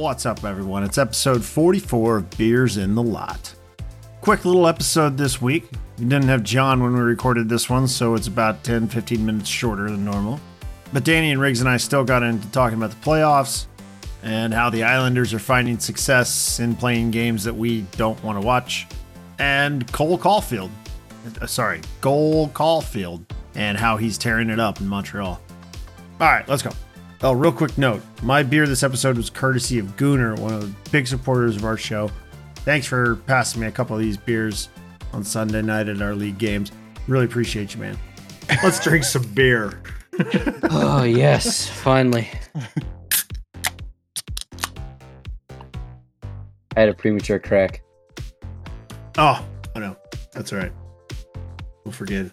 What's up, everyone? It's episode 44 of Beers in the Lot. Quick little episode this week. We didn't have John when we recorded this one, so it's about 10 15 minutes shorter than normal. But Danny and Riggs and I still got into talking about the playoffs and how the Islanders are finding success in playing games that we don't want to watch. And Cole Caulfield, uh, sorry, Cole Caufield, and how he's tearing it up in Montreal. All right, let's go. Oh, real quick note. My beer this episode was courtesy of Gooner, one of the big supporters of our show. Thanks for passing me a couple of these beers on Sunday night at our league games. Really appreciate you, man. Let's drink some beer. oh yes, finally. I had a premature crack. Oh, I know. That's all right. We'll forget it.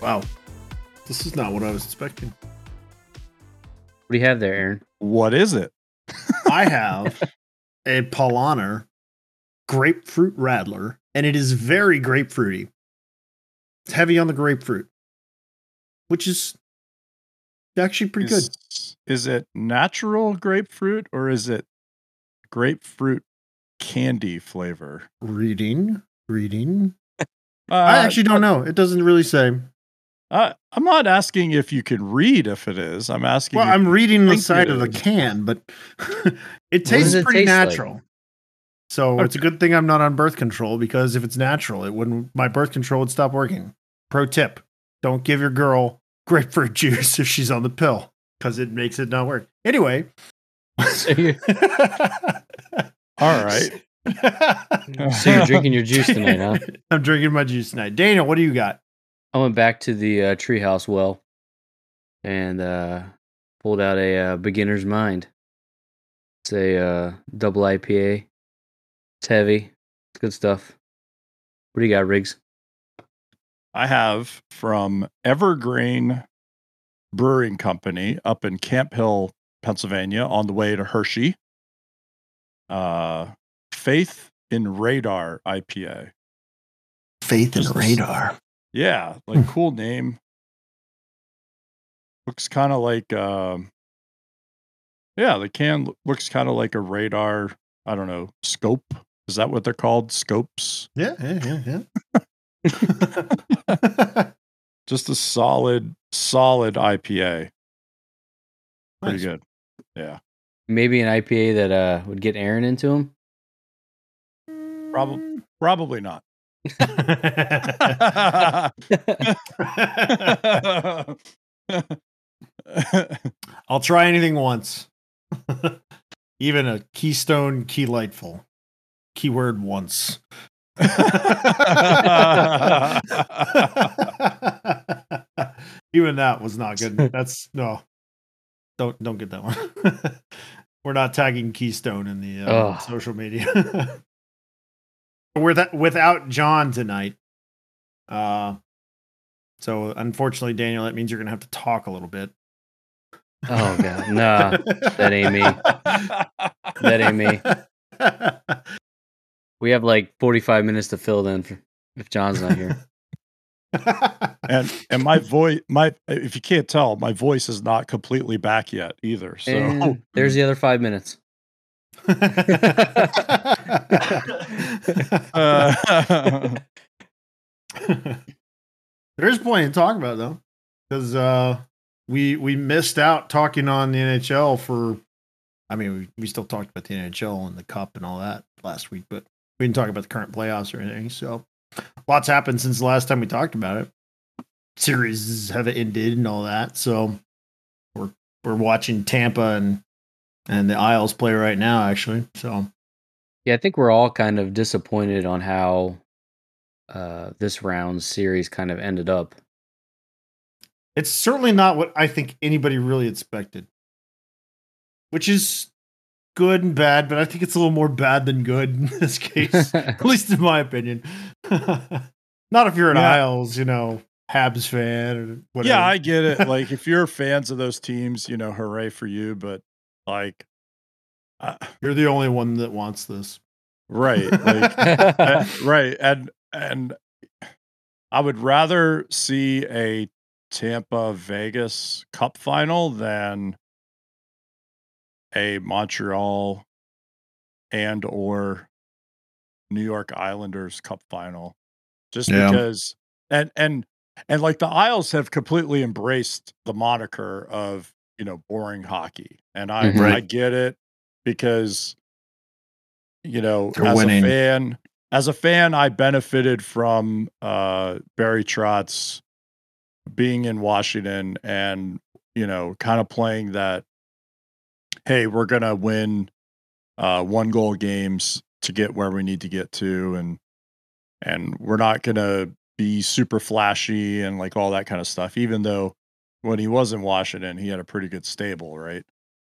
Wow. This is not what I was expecting. What do you have there, Aaron? What is it? I have a Paulaner grapefruit Radler, and it is very grapefruity. It's heavy on the grapefruit, which is actually pretty is, good. Is it natural grapefruit or is it grapefruit candy flavor? Reading, reading. Uh, I actually don't know. It doesn't really say. Uh, I'm not asking if you can read if it is. I'm asking. Well, I'm reading the side of the can, but it tastes it pretty taste like? natural. So it's a good thing I'm not on birth control because if it's natural, it wouldn't. My birth control would stop working. Pro tip: Don't give your girl grapefruit juice if she's on the pill because it makes it not work. Anyway. So All right. so you're drinking your juice tonight, huh? I'm drinking my juice tonight. Dana, what do you got? I went back to the uh, treehouse well and uh, pulled out a uh, beginner's mind. It's a uh, double IPA. It's heavy. It's good stuff. What do you got, Riggs? I have from Ever Grain Brewing Company up in Camp Hill, Pennsylvania, on the way to Hershey. Uh, Faith in Radar IPA. Faith in radar. Yeah, like cool name. Looks kind of like, um, yeah, the can looks kind of like a radar. I don't know, scope. Is that what they're called? Scopes. Yeah, yeah, yeah, yeah. Just a solid, solid IPA. Pretty Nice. good. Yeah. Maybe an IPA that uh, would get Aaron into him? Probably, probably not. I'll try anything once. Even a keystone key lightful. Keyword once. Even that was not good. That's no. Don't don't get that one. We're not tagging Keystone in the uh, social media. We're without John tonight. Uh so unfortunately, Daniel, that means you're gonna have to talk a little bit. Oh, God. Nah, that ain't me. That ain't me. We have like 45 minutes to fill then for, if John's not here. and and my voice, my if you can't tell, my voice is not completely back yet either. So And there's the other five minutes. Uh, there is plenty to talk about though, because uh, we we missed out talking on the NHL for. I mean, we, we still talked about the NHL and the Cup and all that last week, but we didn't talk about the current playoffs or anything. So, lots happened since the last time we talked about it. Series have ended and all that. So, we're we're watching Tampa and and the Isles play right now, actually. So, Yeah, I think we're all kind of disappointed on how uh, this round series kind of ended up. It's certainly not what I think anybody really expected, which is good and bad, but I think it's a little more bad than good in this case, at least in my opinion. not if you're an Yeah. Isles, you know, Habs fan or whatever. yeah, I get it. Like if you're fans of those teams, you know, hooray for you. But like, uh, you're the only one that wants this. right, like, right, and and I would rather see a Tampa Vegas Cup final than a Montreal and or New York Islanders Cup final, just Yeah. because and and and like the Isles have completely embraced the moniker of you know boring hockey, and I Mhm. I get it because you know They're as winning. a fan as a fan I benefited from uh Barry Trotz being in Washington and you know kind of playing that hey we're gonna win uh one goal games to get where we need to get to and and we're not gonna be super flashy and like all that kind of stuff even though when he was in Washington he had a pretty good stable right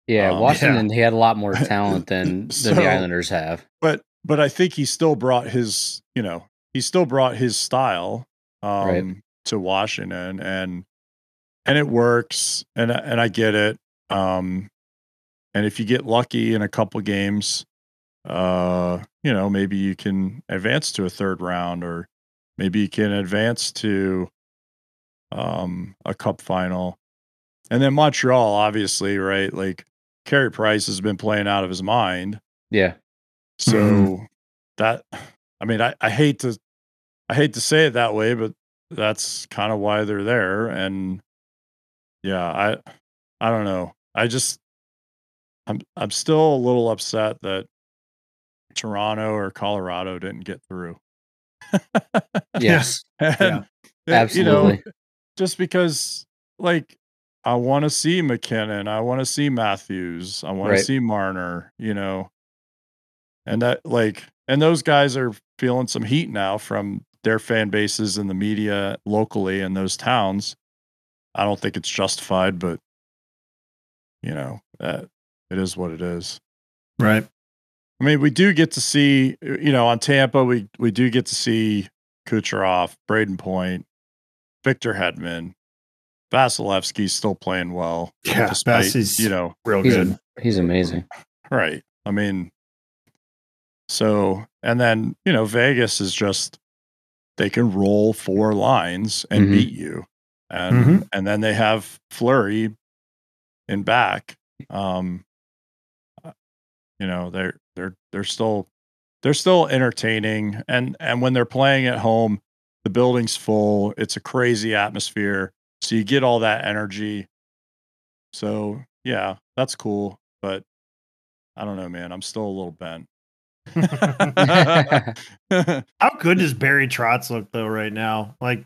Yeah, Um, Washington. He had a lot more talent than than the Islanders have. but but I think he still brought his you know he still brought his style um Right. to Washington and and it works and and I get it um and if you get lucky in a couple games uh you know maybe you can advance to a third round or maybe you can advance to um a cup final and then Montreal obviously right like Carey Price has been playing out of his mind Yeah, so Mhm. that I mean I, I hate to I hate to say it that way, but that's kind of why they're there. And yeah, I I don't know. I just I'm I'm still a little upset that Toronto or Colorado didn't get through. yes, And, Yeah. uh, You know, Absolutely. Just because like I want to see MacKinnon, I want to see Matthews, I want Right. to see Marner, you know. And that like and those guys are feeling some heat now from their fan bases and the media locally in those towns. I don't think it's justified, but you know, that it is what it is. Right. I mean, we do get to see, you know, on Tampa, we we do get to see Kucherov, Brayden Point, Victor Hedman, Vasilevskiy's still playing well. Yeah, despite, Vasi's- you know, Real he's good. he's amazing. right. I mean, so and then you know, Vegas is just they can roll four lines and Mhm. beat you, and Mhm. and then they have Fleury in back. Um, uh, you know, they're they're they're still they're still entertaining, and and when they're playing at home, the building's full. It's a crazy atmosphere, so you get all that energy. So yeah, that's cool, but I don't know, man. I'm still a little bent. How good does Barry Trotz look though right now? Like,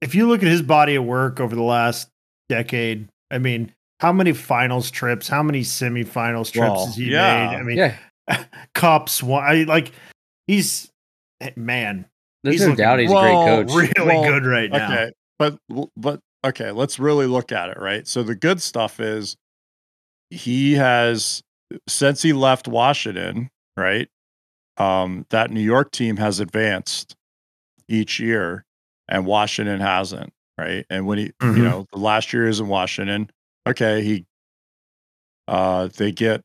if you look at his body of work over the last decade, I mean, how many finals trips, how many semifinals trips Well, has he yeah. made? I mean, yeah, cups. One, I like. He's eh, man, there's he's no doubt he's a great coach. really Well, good right now. Okay, but but okay, let's really look at it, right? So the good stuff is he has since he left Washington, right? Um, that New York team has advanced each year, and Washington hasn't, right? And when he, Mhm. you know, the last year is in Washington. Okay, he, uh, they get,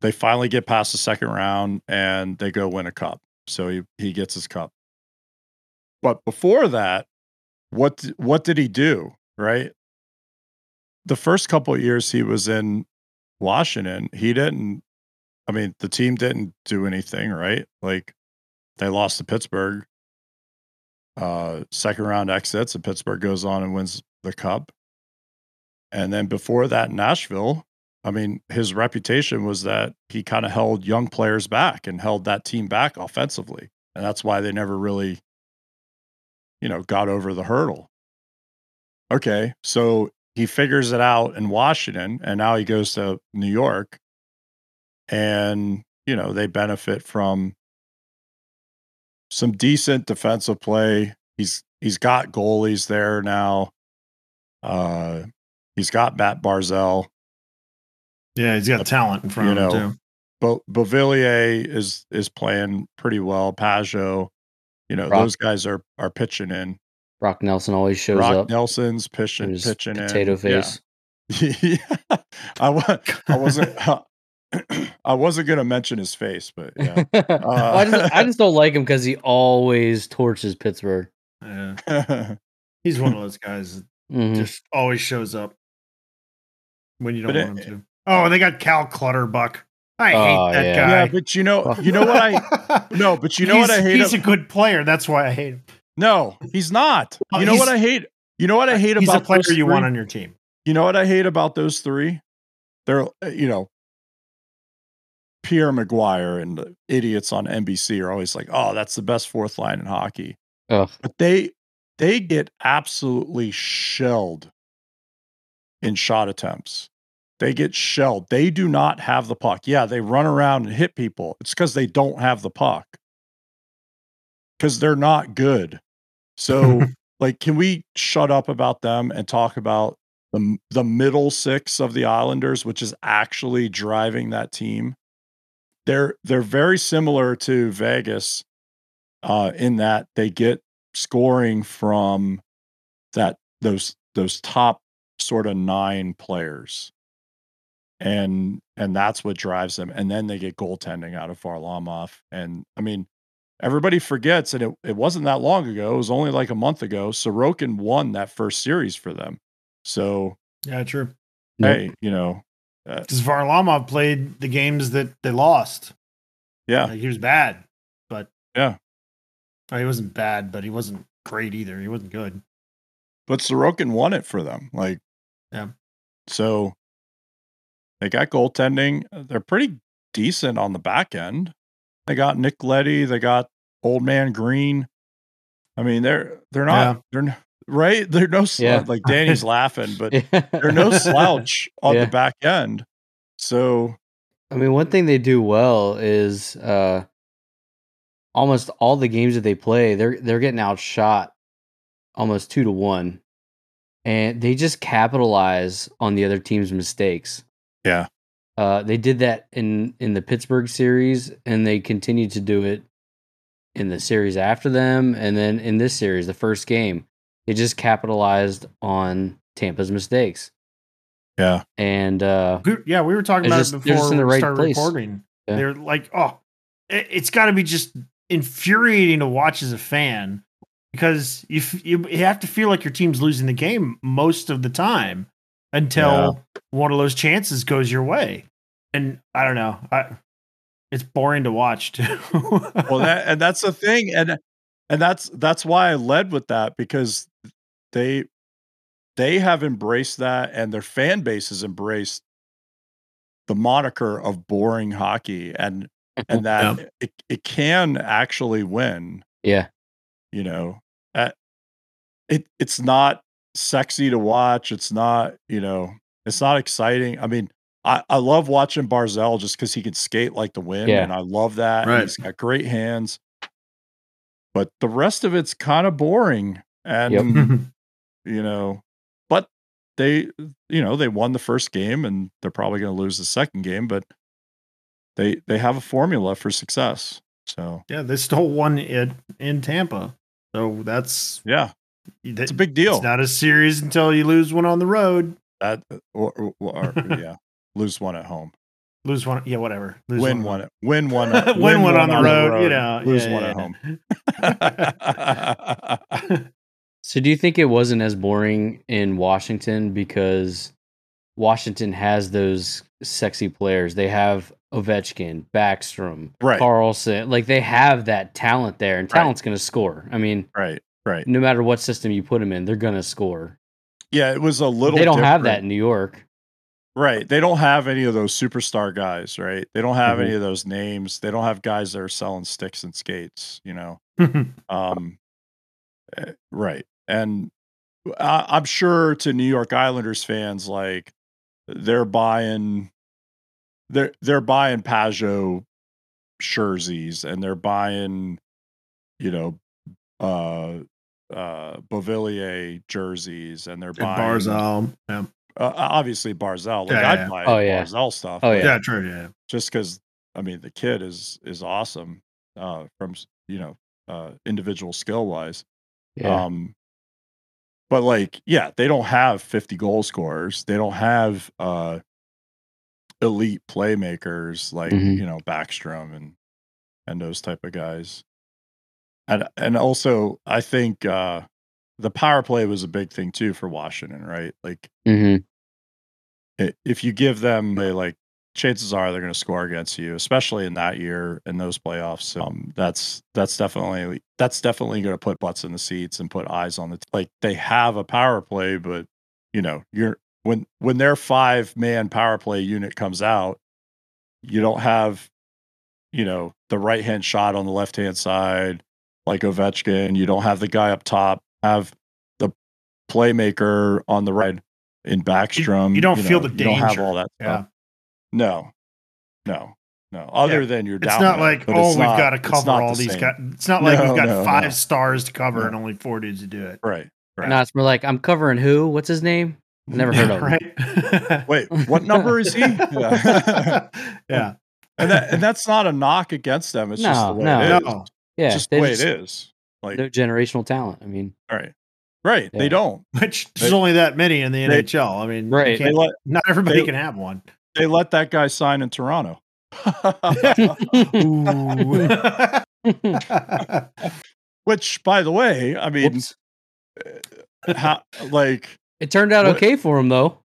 they finally get past the second round, and they go win a cup. So he he gets his cup. But before that, what what did he do? Right. The first couple years he was in Washington, he didn't. I mean, the team didn't do anything, right? Like they lost to Pittsburgh. Uh, second round exits, and Pittsburgh goes on and wins the cup. And then before that, Nashville. I mean, his reputation was that he kind of held young players back and held that team back offensively, and that's why they never really you know, got over the hurdle. Okay, so he figures it out in Washington and now he goes to New York and, you know, they benefit from some decent defensive play. He's he's got goalies there now. Uh he's got Matt Barzal. Yeah, he's got talent in front You of know, him too. But Beauvillier is is playing pretty well. Pageau, you know, Rock- those guys are are pitching in. Brock Nelson always shows Rock up. Nelson's pitching with his pitching potato in. Yeah. face. yeah, I, wa- I wasn't. I wasn't gonna mention his face, but yeah. Well, I, just, I just don't like him because he always torches Pittsburgh. Yeah. He's one of those guys that Mhm. just always shows up when you don't But want it- him to. Oh, they got Cal Clutterbuck. I Oh, hate that yeah. guy. Yeah, but you know, you know what I no, but you know He's- what I hate. He's ab- a good player. That's why I hate him. no, he's not. Oh, You know what I hate? You know what I hate He's about a player those you three? want on your team. You know what I hate about those three? They're uh, you know, Pierre McGuire and the idiots on NBC are always like, "Oh, that's the best fourth line in hockey." Ugh. But they they get absolutely shelled in shot attempts. They get shelled. They do not have the puck. Yeah, they run around and hit people. It's because they don't have the puck. Because they're not good. So, like, can we shut up about them and talk about the the middle six of the Islanders, which is actually driving that team? They're they're very similar to Vegas uh, in that they get scoring from that those those top sort of nine players and and that's what drives them and then they get goaltending out of Varlamov and I mean everybody forgets and it, it wasn't that long ago it was only like a month ago Sorokin won that first series for them so Yeah, true. Nope. hey you know uh, Varlamov played the games that they lost. yeah Like, he was bad, but Yeah. Oh, he wasn't bad, but he wasn't great either. He wasn't good. but Sorokin won it for them. Like, Yeah. So they got goaltending. They're pretty decent on the back end. They got Nick Leddy. They got Old Man Green. I mean, they're they're not they're right. They're no sl- Yeah. like Danny's laughing, but Yeah. they're no slouch on Yeah. the back end. So I mean, one thing they do well is uh, almost all the games that they play, they're they're getting outshot almost two to one, and they just capitalize on the other team's mistakes. Yeah. uh, they did that in in the Pittsburgh series, and they continued to do it in the series after them, and then in this series, the first game, they just capitalized on Tampa's mistakes, yeah, and uh, We- yeah, we were talking about just- it before in the we right started place. recording. Yeah. They're like, oh, it, it's got to be just infuriating to watch as a fan because you, f- you you have to feel like your team's losing the game most of the time until one of those chances goes your way. And I don't know, I, it's boring to watch too. well that and that's the thing and and that's that's why i led with that because they they have embraced that and their fan base has embraced the moniker of boring hockey and and that it, it can actually win. Yeah, you know Uh, it it's not sexy to watch it's not you know it's not exciting i mean I, I love watching Barzal just because he can skate like the wind, Yeah. and I love that. Right. He's got great hands, but the rest of it's kind of boring. And you know, but they, you know, they won the first game, and they're probably going to lose the second game, but they they have a formula for success. So yeah, they still won it in Tampa. So that's yeah, it's it's a big deal. It's not a series until you lose one on the road. that or, or, or yeah, lose one at home. Lose one, yeah, whatever. Lose win one, win one, at- win, one on the road, you know. lose yeah, one yeah, at home. So do you think it wasn't as boring in Washington because Washington has those sexy players? They have Ovechkin, Backstrom, Right. Carlson. Like they have that talent there, and Right. talent's going to score. I mean, right, right. no matter what system you put them in, they're going to score. Yeah, it was a little. they don't have that in New York. Right. They don't have any of those superstar guys, right? They don't have Mhm. any of those names. They don't have guys that are selling sticks and skates, you know. Um eh, right. And I, I'm sure to New York Islanders fans like they're buying they're they're buying Pageau jerseys and they're buying you know uh uh Beauvillier jerseys and they're And buying Barzal. Yeah. uh, obviously Barzal. Like Yeah, I'd yeah. buy Oh, yeah. Barzal stuff. Oh, yeah. yeah, true. Yeah. Just because I mean the kid is is awesome uh, from you know uh, individual skill wise. Yeah. Um, but like yeah, they don't have fifty goal scorers. They don't have uh, elite playmakers like Mhm. you know Backstrom and and those type of guys. And and also I think uh, the power play was a big thing too for Washington, right? Like hmm i- if you give them a like chances are they're going to score against you, especially in that year in those playoffs. Um, that's that's definitely that's definitely going to put butts in the seats and put eyes on the like they have a power play, but you know you're when when their five man power play unit comes out, you don't have you know the right hand shot on the left hand side like Ovechkin. You don't have the guy up top. Have the playmaker on the right in Backstrom. you don't feel the danger. You don't have all that Yeah. stuff. No, no, no. Other than you're It's down. not like, oh, we've got to cover all the these same. guys. It's not like No, we've got no, five no. stars to cover No. and only four dudes to do it. Right. Right. No, it's more like I'm covering who? What's his name? Never heard of him. right? Wait, what number is he? Yeah. yeah. and that and that's not a knock against them. It's just the way no. it is. No. Yeah, It's just the way just- it is. Like They're generational talent. I mean, right, right. Yeah. They don't. Which there's only that many in the they- NHL. I mean, Right. They can't- let not everybody they- can have one. they let that guy sign in Toronto. Which, by the way, I mean, eh, how, like, It turned out what- okay for him though.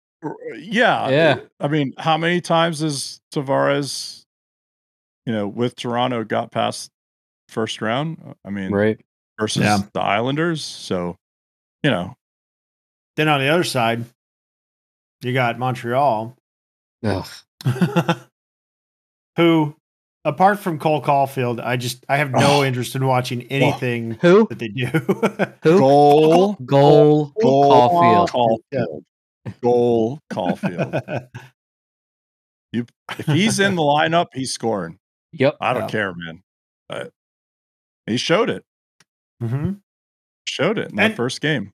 yeah, Yeah. Eh, I mean, how many times has Tavares, you know, with Toronto got past first round? I mean, Right. versus Yeah. the Islanders. So, you know, then on the other side, you got Montreal, Ugh. who, apart from Cole Caufield, I just I have no interest in watching anything Who? that they do. Who? goal, Goal. goal, Caufield. Caufield, goal, Caufield. You, if he's in the lineup, he's scoring. Yep. I don't Yeah. care, man. Uh, he showed it. hmm Showed it in that And- first game.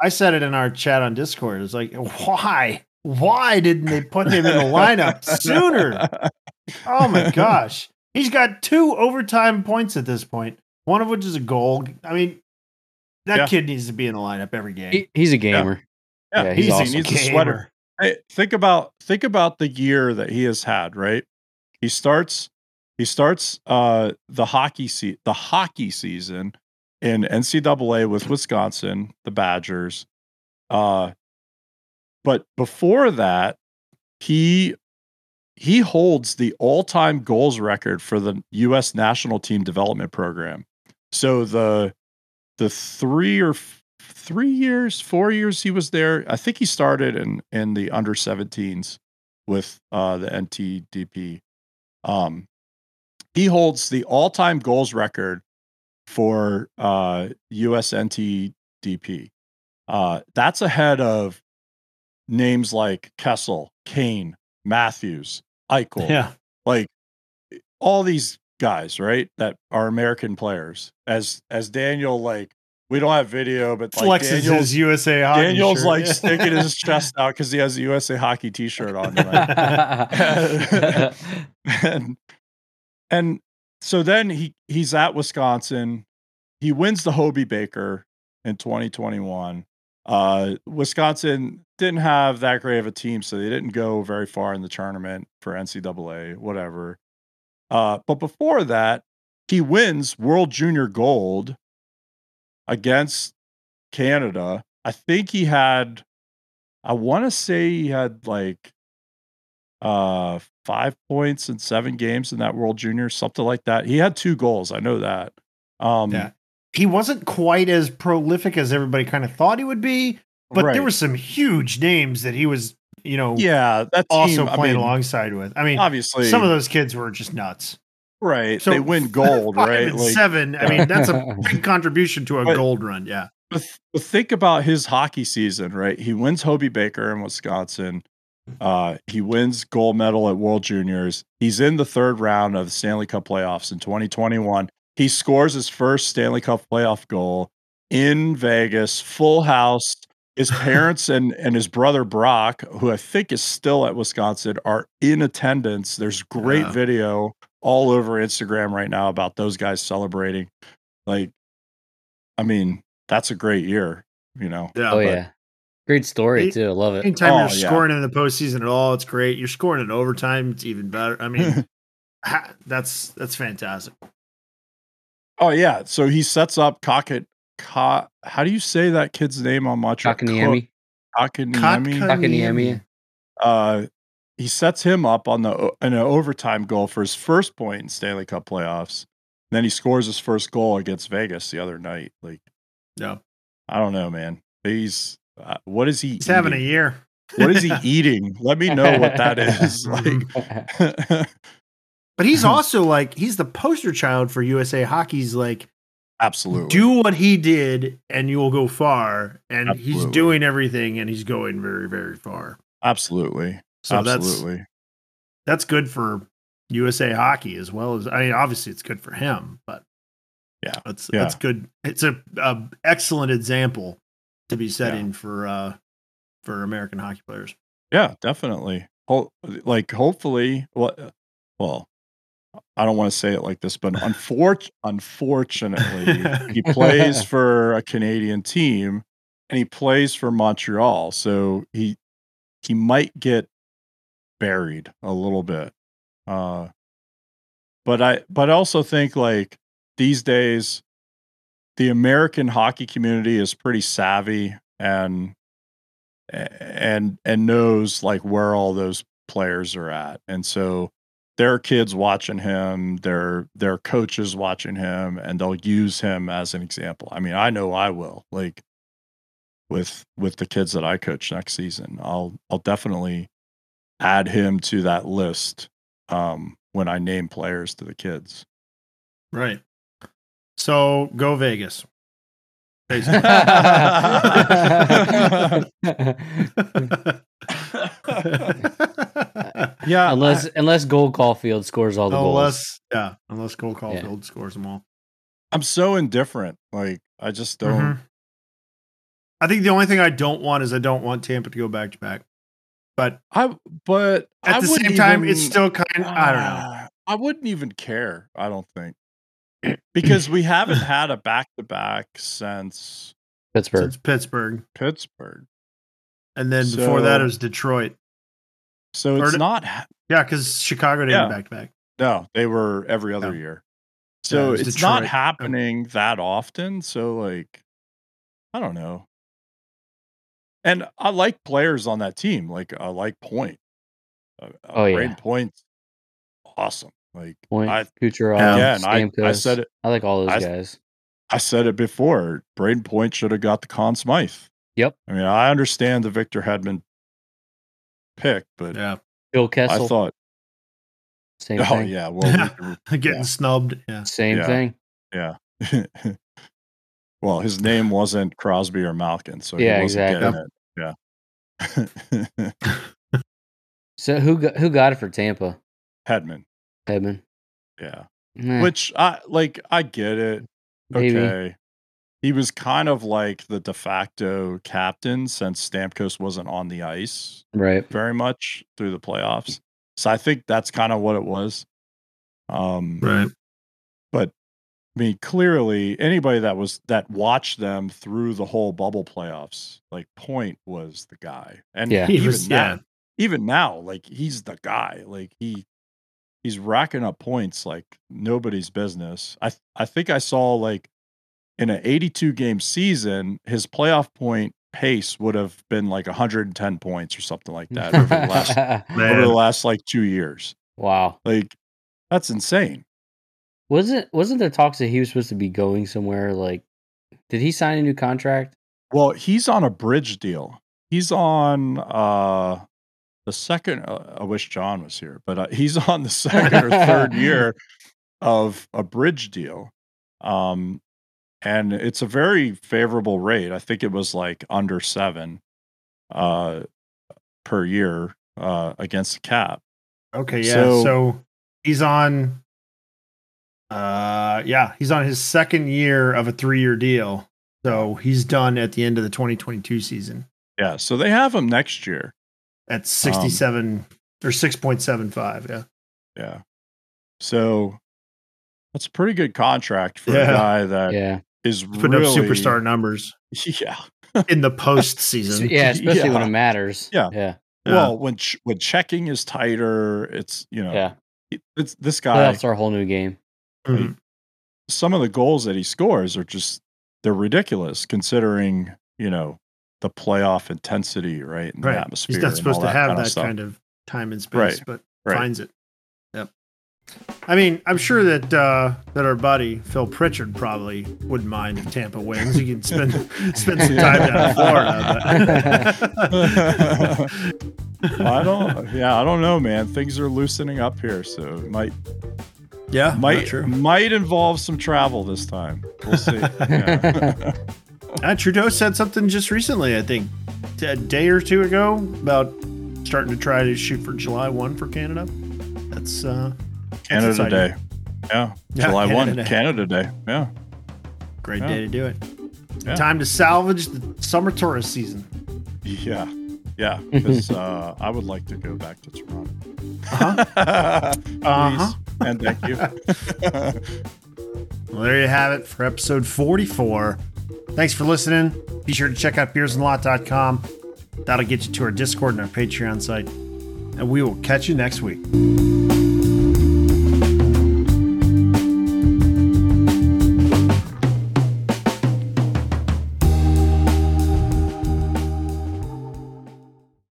I said it in our chat on Discord. It's like, why? Why didn't they put him in the lineup sooner? Oh my gosh. He's got two overtime points at this point, one of which is a goal. I mean, that Yeah. kid needs to be in the lineup every game. He, he's a gamer. Yeah, Yeah, he's easy. awesome. He needs a sweater. Hey, think about think about the year that he has had. Right, he starts he starts uh the hockey se- the hockey season in NCAA with Wisconsin, the Badgers. Uh, but before that, he he holds the all-time goals record for the U.S. national team development program. So the the three or f- three years, four years he was there. I think he started in in the under 17s with uh, the NTDP. Um, he holds the all-time goals record for uh, US NTDP. Uh, that's ahead of names like Kessel, Kane, Matthews, Eichel, Yeah. like all these guys, right? That are American players. As as Daniel, like we don't have video, but like Flexes Daniel's, his USA hockey Daniel's shirt. like Yeah. sticking his chest out because he has a USA hockey T-shirt on tonight. and and so then he he's at Wisconsin. He wins the Hobey Baker in 2021. Uh, Wisconsin didn't have that great of a team, so they didn't go very far in the tournament for NCAA, whatever. Uh, but before that, he wins World Junior Gold against Canada. I think he had, I want to say he had like uh five points in seven games in that World Junior, something like that. He had two goals. I know that. Um, Yeah. he wasn't quite as prolific as everybody kind of thought he would be, but right. there were some huge names that he was, you know, yeah, that also team, I playing mean, alongside with. I mean, Obviously, some of those kids were just nuts. right. So they win gold, right? Like, seven. I mean, that's a big contribution to a But- gold run. Yeah. But think about his hockey season, right? He wins Hobey Baker in Wisconsin. Uh, he wins gold medal at World Juniors. He's in the third round of the Stanley Cup playoffs in 2021. He scores his first Stanley Cup playoff goal in Vegas, full house. His parents and, and his brother Brock, who I think is still at Wisconsin, are in attendance. There's great Yeah. video all over Instagram right now about those guys celebrating. Like, I mean, that's a great year, you know. Yeah. oh but yeah, great story He- too. I love it. Anytime Oh, you're yeah. scoring in the postseason at all, it's great. You're scoring in overtime, it's even better. I mean, ha- that's that's fantastic. Oh yeah, so he sets up Cocket. Ka, how do you say that kid's name on Montreal? Kakaniemi. Kakaniemi. Kakaniemi. uh, he sets him up on the o- in an overtime goal for his first point in Stanley Cup playoffs. then he scores his first goal against Vegas the other night. Like, Yeah. I don't know, man. He's uh, what is he? He's having a year. What is he eating? Let me know what that is. Like, But he's also like he's the poster child for USA Hockey's like absolutely. do what he did and you will go far. And he's doing everything and he's going very, very far. absolutely. So that's absolutely. that's good for USA Hockey as well as I mean, obviously it's good for him, but Yeah. that's Yeah. that's good. It's a, a excellent example to be setting Yeah. for uh for American hockey players. Yeah, definitely. Ho- like hopefully, well, well, I don't want to say it like this, but unfor- unfortunately, he plays for a Canadian team and he plays for Montreal, so he he might get buried a little bit. Uh, but I but I also think like these days, the American hockey community is pretty savvy and and and knows like where all those players are at. And so there are kids watching him their their coaches watching him and they'll use him as an example. I mean i know i will like with with the kids that i coach next season. I'll i'll definitely add him to that list um when i name players to the kids. Right. So go Vegas. Yeah unless unless Gold Caufield scores all the goals. yeah, unless Cole Caufield scores them all. I, i'm so indifferent like i just don't Mhm. I think the only thing I don't want is I don't want Tampa to go back to back. But I but at I the wouldn't same time, it's still kind of I don't know. I wouldn't even care. I don't think because we haven't had a back to back since Pittsburgh. Since Pittsburgh, Pittsburgh, and then before that So- it was Detroit. so Or it's did- not. ha- Yeah, because Chicago didn't Yeah. back to back. No, they were every other Yeah. year. Yeah, So it was it's not Detroit. happening that often. So like, I don't know. And I like players on that team. Like I like Point. Uh, Oh, yeah. Brayden Point's awesome. Like Point, I Kucherov, again, I, I said it. I like all those I- guys. I said it before. Brayden Point should have got the Conn Smythe. Yep. I mean, I understand the Victor Hedman pick, but Yeah, Phil I Kessel. thought, same thing. oh thing. yeah, well, we- getting Yeah. snubbed. Yeah, Same Yeah. thing. yeah. well, his name wasn't Crosby or Malkin, so Yeah, he wasn't exactly. getting it. Yeah. So who got, who got it for Tampa? Hedman, Hedman. yeah. Meh, Which I like. I get it. maybe. Okay. He was kind of like the de facto captain since Stamkos wasn't on the ice. Right. very much through the playoffs. So I think that's kind of what it was. Um, right. but I mean, clearly, anybody that was that watched them through the whole bubble playoffs, like Point was the guy, and Yeah. He even was now, yeah. even now, like he's the guy. Like he he's racking up points like nobody's business. I I think I saw like in an 82 game season, his playoff point pace would have been like 110 points or something like that over the last over the last like two years. wow. Like that's insane. Wasn't wasn't there talks that he was supposed to be going somewhere? Like, did he sign a new contract? Well, he's on a bridge deal. He's on uh the second. Uh, I wish John was here, but uh, he's on the second or third year of a bridge deal. Um, and it's a very favorable rate. I think it was like under seven uh per year uh against the cap. Okay, yeah. So- So, he's on uh yeah, he's on his second year of a 3-year deal. So he's done at the end of the 2022 season Yeah, so they have him next year. At 67 or 6.75, yeah. Yeah. So that's a pretty good contract for Yeah. a guy that is Yeah. Putting really up superstar numbers Yeah. in the postseason. Yeah, especially when Yeah. it matters. Yeah. Yeah. Yeah. Well, when ch- when checking is tighter, it's you know, Yeah. it's this guy. That's our whole new game. Mhm. Some of the goals that he scores are just they're ridiculous considering you know the playoff intensity, right? And the right. atmosphere. He's not supposed to have kind that stuff. kind of time and space, Right, but right. finds it. Yep. I mean, I'm sure that uh, that our buddy Phil Pritchard probably wouldn't mind if Tampa wins. He can spend spend some time down in Florida. But I don't. Yeah, I don't know, man. Things are loosening up here, so it might yeah, might true. might involve some travel this time. We'll see. Yeah. Uh, Trudeau said something just recently, I think, a day or two ago, about starting to try to shoot for July 1 for Canada. That's uh, Canada. Day. Yeah, Yeah, July Canada one, Day. Canada Day. Yeah, great Yeah. day to do it. Yeah. Time to salvage the summer tourist season. yeah, yeah. Because uh, I would like to go back to Toronto. Uh-huh. Please Uh-huh. and thank you. Well, there you have it for episode 44. Thanks for listening. Be sure to check out beersandlot.com. That'll get you to our Discord and our Patreon site. And we will catch you next week.